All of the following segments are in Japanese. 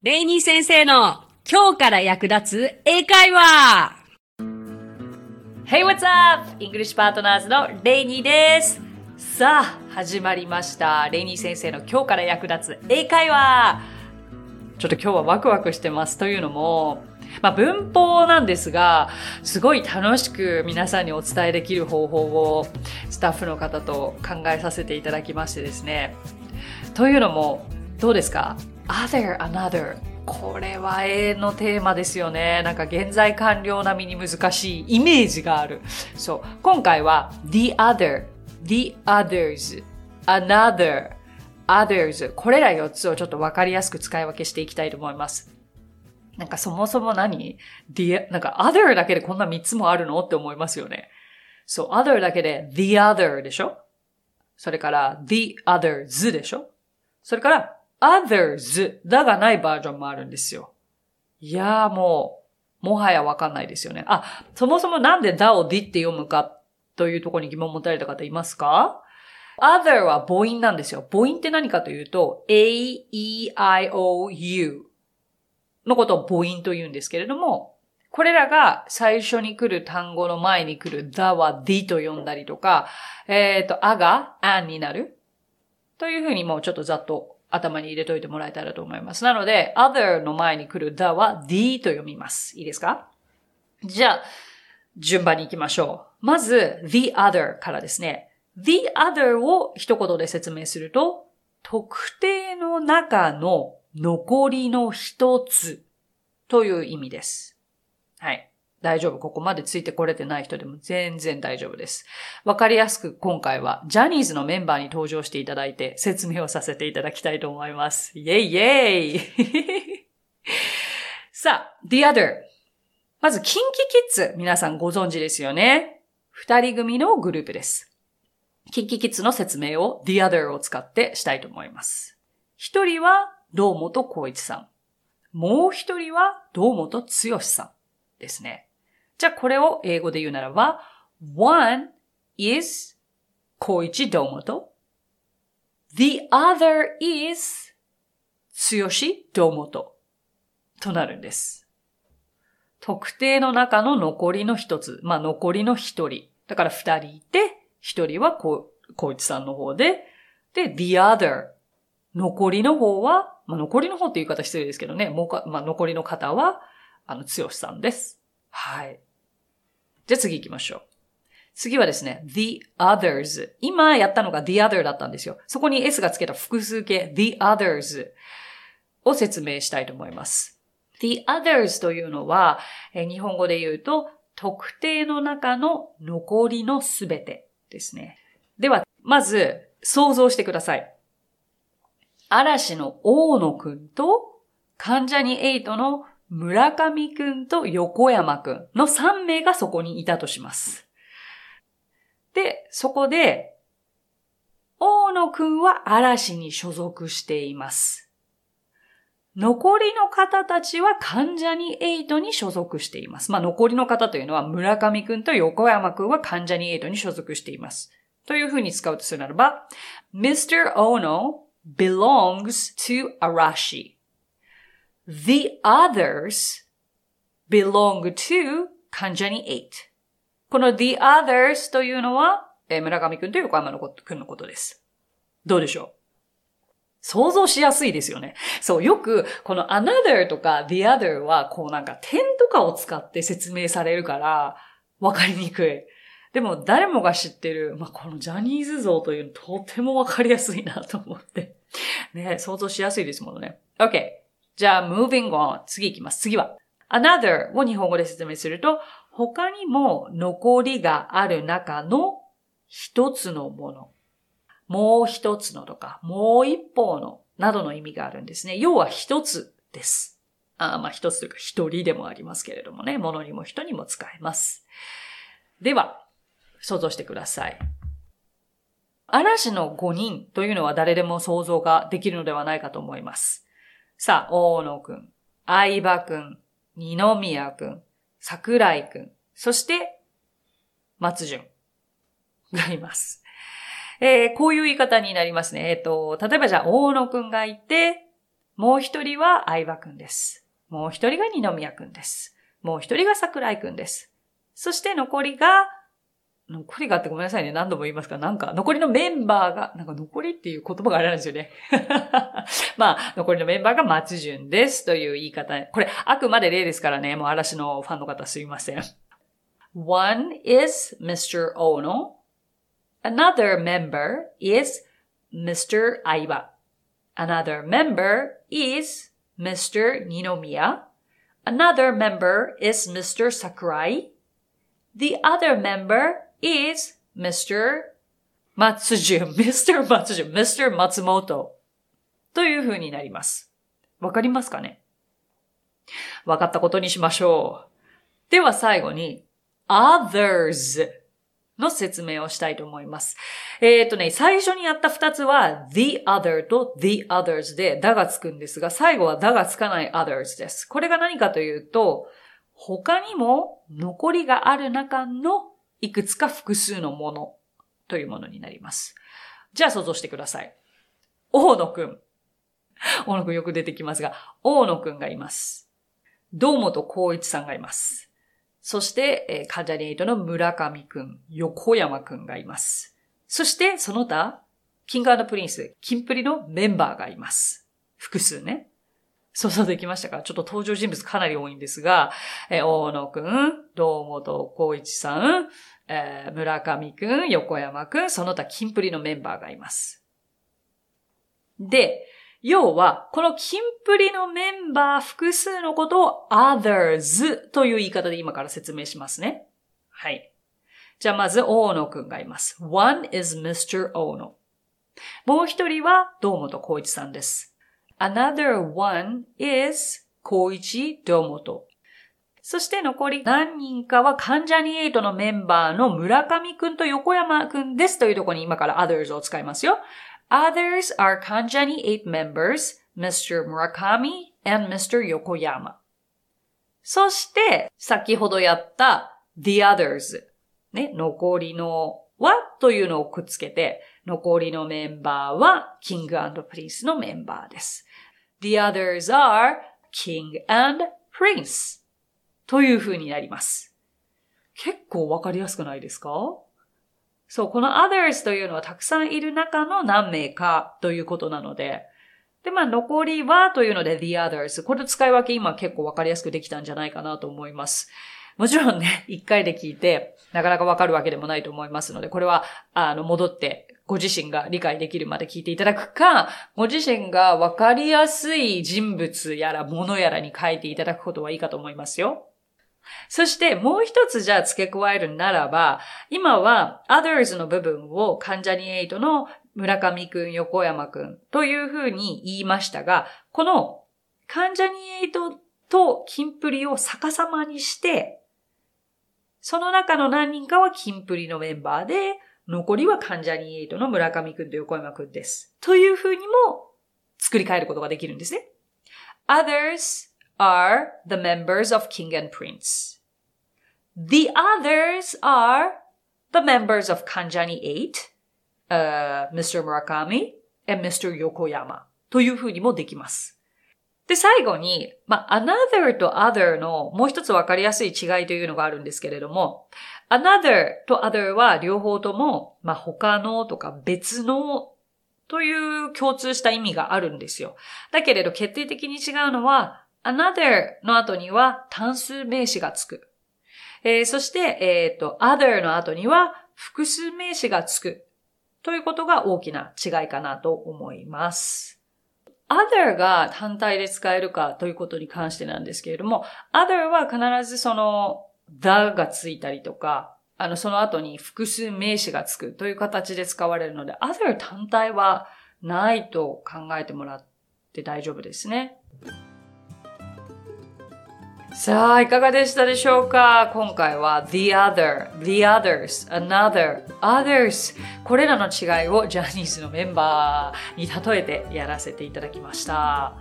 レイニー先生の今日から役立つ英会話 Hey, what's up? English Partners のレイニーです。さあ、始まりました。レイニー先生の今日から役立つ英会話。ちょっと今日はワクワクしてます。というのも、まあ文法なんですが、すごい楽しく皆さんにお伝えできる方法をスタッフの方と考えさせていただきましてですね。というのも、どうですか？?other, another. これは永遠のテーマですよね。なんか現在完了並みに難しいイメージがある。そう。今回は the other, the others, another, others. これら4つをちょっとわかりやすく使い分けしていきたいと思います。なんかそもそも何 ?the, なんか other だけでこんな3つもあるの？って思いますよね。そう、other だけで the other でしょ？それから the others でしょ？それから others だがないバージョンもあるんですよ。いやーもう、もはやわかんないですよね。あ、そもそもなんで the を d って読むかというところに疑問を持たれた方いますか ?other は母音なんですよ。母音って何かというと、a, e, i, o, u のことを母音と言うんですけれども、これらが最初に来る単語の前に来る the は the と読んだりとか、えっ、と、あが an になるというふうにもうちょっとざっと頭に入れといてもらえたらと思います。なので、other の前に来る the は the と読みます。いいですか？じゃあ、順番に行きましょう。まず、the other からですね。the other を一言で説明すると、特定の中の残りの一つという意味です。はい。大丈夫。ここまでついてこれてない人でも全然大丈夫です。わかりやすく今回はジャニーズのメンバーに登場していただいて説明をさせていただきたいと思います。イェイイェイ さあ、the other。まず、キンキキッズ。皆さんご存知ですよね。二人組のグループです。キンキキッズの説明を the other を使ってしたいと思います。一人は堂本光一さん。もう一人は堂本剛さんですね。じゃあこれを英語で言うならば、one is 光一堂本。the other is 剛堂本となるんです。特定の中の残りの一つ。まあ残りの一人。だから二人いて、一人はこう、光一さんの方で、で、the other。残りの方は、まあ残りの方っていう言い方失礼ですけどね。もうか、まあ残りの方は、あの、剛さんです。はい。じゃあ次行きましょう。次はですね、the others。今やったのが the other だったんですよ。そこに s がつけた複数形 the others を説明したいと思います。the others というのは、え日本語で言うと、特定の中の残りのすべてですね。では、まず、想像してください。嵐の大野くんと、関ジャニエイトの村上くんと横山くんの3名がそこにいたとします。で、そこで、大野くんは嵐に所属しています。残りの方たちは関ジャニエイトに所属しています。まあ、残りの方というのは村上くんと横山くんは関ジャニエイトに所属しています。というふうに使うとするならば、Mr. Ono belongs to Arashi. The others belong to 関ジャニ8。この the others というのは、えー村上くんと横山のことくんのことです。どうでしょう？想像しやすいですよね。そう、よく、この another とか the other は、こうなんか点とかを使って説明されるから、わかりにくい。でも、誰もが知ってる、まあ、このジャニーズ像というのとてもわかりやすいなと思って。ね、想像しやすいですものね。OK。じゃあ、moving on。次行きます。次は。another を日本語で説明すると、他にも残りがある中の一つのもの。もう一つのとか、もう一方の、などの意味があるんですね。要は一つです。あまあ一つというか一人でもありますけれどもね。物にも人にも使えます。では、想像してください。嵐の5人というのは誰でも想像ができるのではないかと思います。さあ、大野くん、相葉くん、二宮くん、桜井くん、そして、松潤がいます。えーこういう言い方になりますね。えっ、と、例えばじゃあ、大野くんがいて、もう一人は相葉くんです。もう一人が二宮くんです。もう一人が桜井くんです。そして残りが、残りがあってごめんなさいね。何度も言いますが、なんか残りのメンバーが、なんか残りっていう言葉があれなんですよね。まあ、残りのメンバーが松潤ですという言い方。これ、あくまで例ですからね。もう嵐のファンの方すいません。One is Mr. Ono. Another member is Mr. Aiba. Another member is Mr. Ninomiya. Another member is Mr. Sakurai. The other member is Mr. Matsujun. Mr. Matsujun. Mr. Matsumoto. という風になります。わかりますかね？わかったことにしましょう。では最後に、others の説明をしたいと思います。えっ、とね、最初にやった二つは the other と the others でだがつくんですが、最後はだがつかない others です。これが何かというと、他にも残りがある中のいくつか複数のものというものになります。じゃあ想像してください。大野くん。大野くんよく出てきますが、大野くんがいます。堂本光一さんがいます。そして、えー関ジャニエイトの村上くん、横山くんがいます。そして、その他、キングプリンス、キンプリのメンバーがいます。複数ね。想像できましたか？ちょっと登場人物かなり多いんですが、えー大野くん、堂本光一さん、えー村上くん、横山くん、その他キンプリのメンバーがいます。で、要は、このキンプリのメンバー複数のことを others という言い方で今から説明しますね。はい。じゃあまず、大野くんがいます。one is Mr. 大野。もう一人は、堂本光一さんです。Another one is 光一堂本。そして残り何人かは関ジャニエイトのメンバーの村上くんと横山くんですというところに今から others を使いますよ。Others are Kanjani 8 members, Mr. Murakami and Mr. Yokoyama. そして、先ほどやった the others。ね、残りのはというのをくっつけて、残りのメンバーは King and Prince のメンバーです。The others are King and Prince という風になります。結構わかりやすくないですか？そう、この others というのはたくさんいる中の何名かということなので、で、まあ、残りはというので the others。これ使い分け今結構わかりやすくできたんじゃないかなと思います。もちろんね、一回で聞いて、なかなかわかるわけでもないと思いますので、これは、あの、戻って、ご自身が理解できるまで聞いていただくか、ご自身がわかりやすい人物やら物やらに書いていただくことはいいかと思いますよ。そしてもう一つじゃあ付け加えるならば、今は others の部分を関ジャニエイトの村上くん、横山くんというふうに言いましたが、この関ジャニエイトとキンプリを逆さまにして、その中の何人かはキンプリのメンバーで、残りは関ジャニトの村上くんと横山くんです。というふうにも作り変えることができるんですね。Others are the members of King and Prince.The others are the members of 関ジャニ 8,Mr.、Uh, 村上 and Mr. 横山というふうにもできます。で、最後に、まあ、another と other のもう一つわかりやすい違いというのがあるんですけれども、another と other は両方とも、まあ、他のとか別のという共通した意味があるんですよ。だけれど決定的に違うのは、another の後には単数名詞がつく。えーそして、えっ、と、other の後には複数名詞がつく。ということが大きな違いかなと思います。other が単体で使えるかということに関してなんですけれども、other は必ずその the がついたりとか、あの、その後に複数名詞がつくという形で使われるので、other 単体はないと考えてもらって大丈夫ですね。さあ、いかがでしたでしょうか？今回は the other, the others, another, others これらの違いをジャニーズのメンバーに例えてやらせていただきました。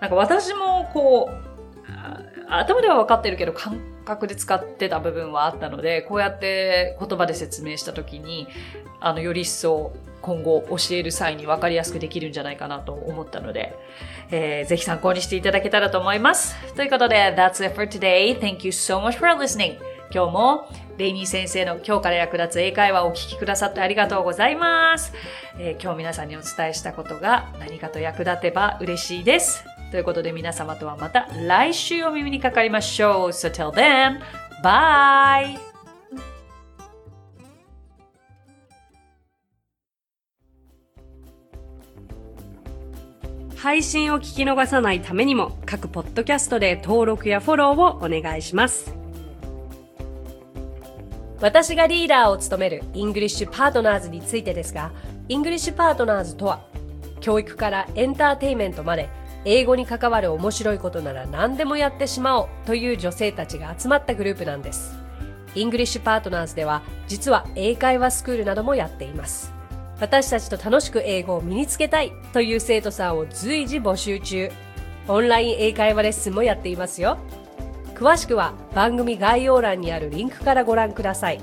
なんか私もこう、頭では分かってるけど感覚で使ってた部分はあったので、こうやって言葉で説明した時に、あの、より一層今後教える際に分かりやすくできるんじゃないかなと思ったので、えー、ぜひ参考にしていただけたらと思います。ということで、That's it for today. Thank you so much for listening. 今日もレイニー先生の今日から役立つ英会話をお聞きくださってありがとうございます、えー、今日皆さんにお伝えしたことが何かと役立てば嬉しいです。ということで皆様とはまた来週お耳にかかりましょう。So till then, bye! 配信を聞き逃さないためにも各ポッドキャストで登録やフォローをお願いします。私がリーダーを務める English Partners についてですが、 English Partners とは、教育からエンターテイメントまで、英語に関わる面白いことなら何でもやってしまおうという女性たちが集まったグループなんです。 English Partners では、実は英会話スクールなどもやっています。私たちと楽しく英語を身につけたいという生徒さんを随時募集中。オンライン英会話レッスンもやっていますよ。詳しくは番組概要欄にあるリンクからご覧ください。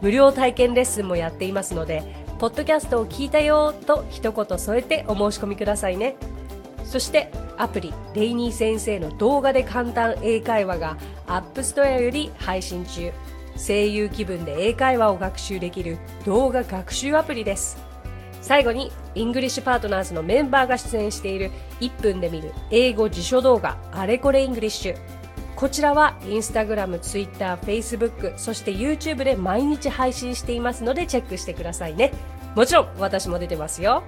無料体験レッスンもやっていますので、ポッドキャストを聞いたよと一言添えてお申し込みくださいね。そしてアプリレイニー先生の動画で簡単英会話が App Store より配信中。声優気分で英会話を学習できる動画学習アプリです。最後に、 English Partners のメンバーが出演している1分で見る英語辞書動画あれこれ English。こちらはインスタグラム、ツイッター、フェイスブック、そして YouTube で毎日配信していますのでチェックしてくださいね。もちろん私も出てますよ。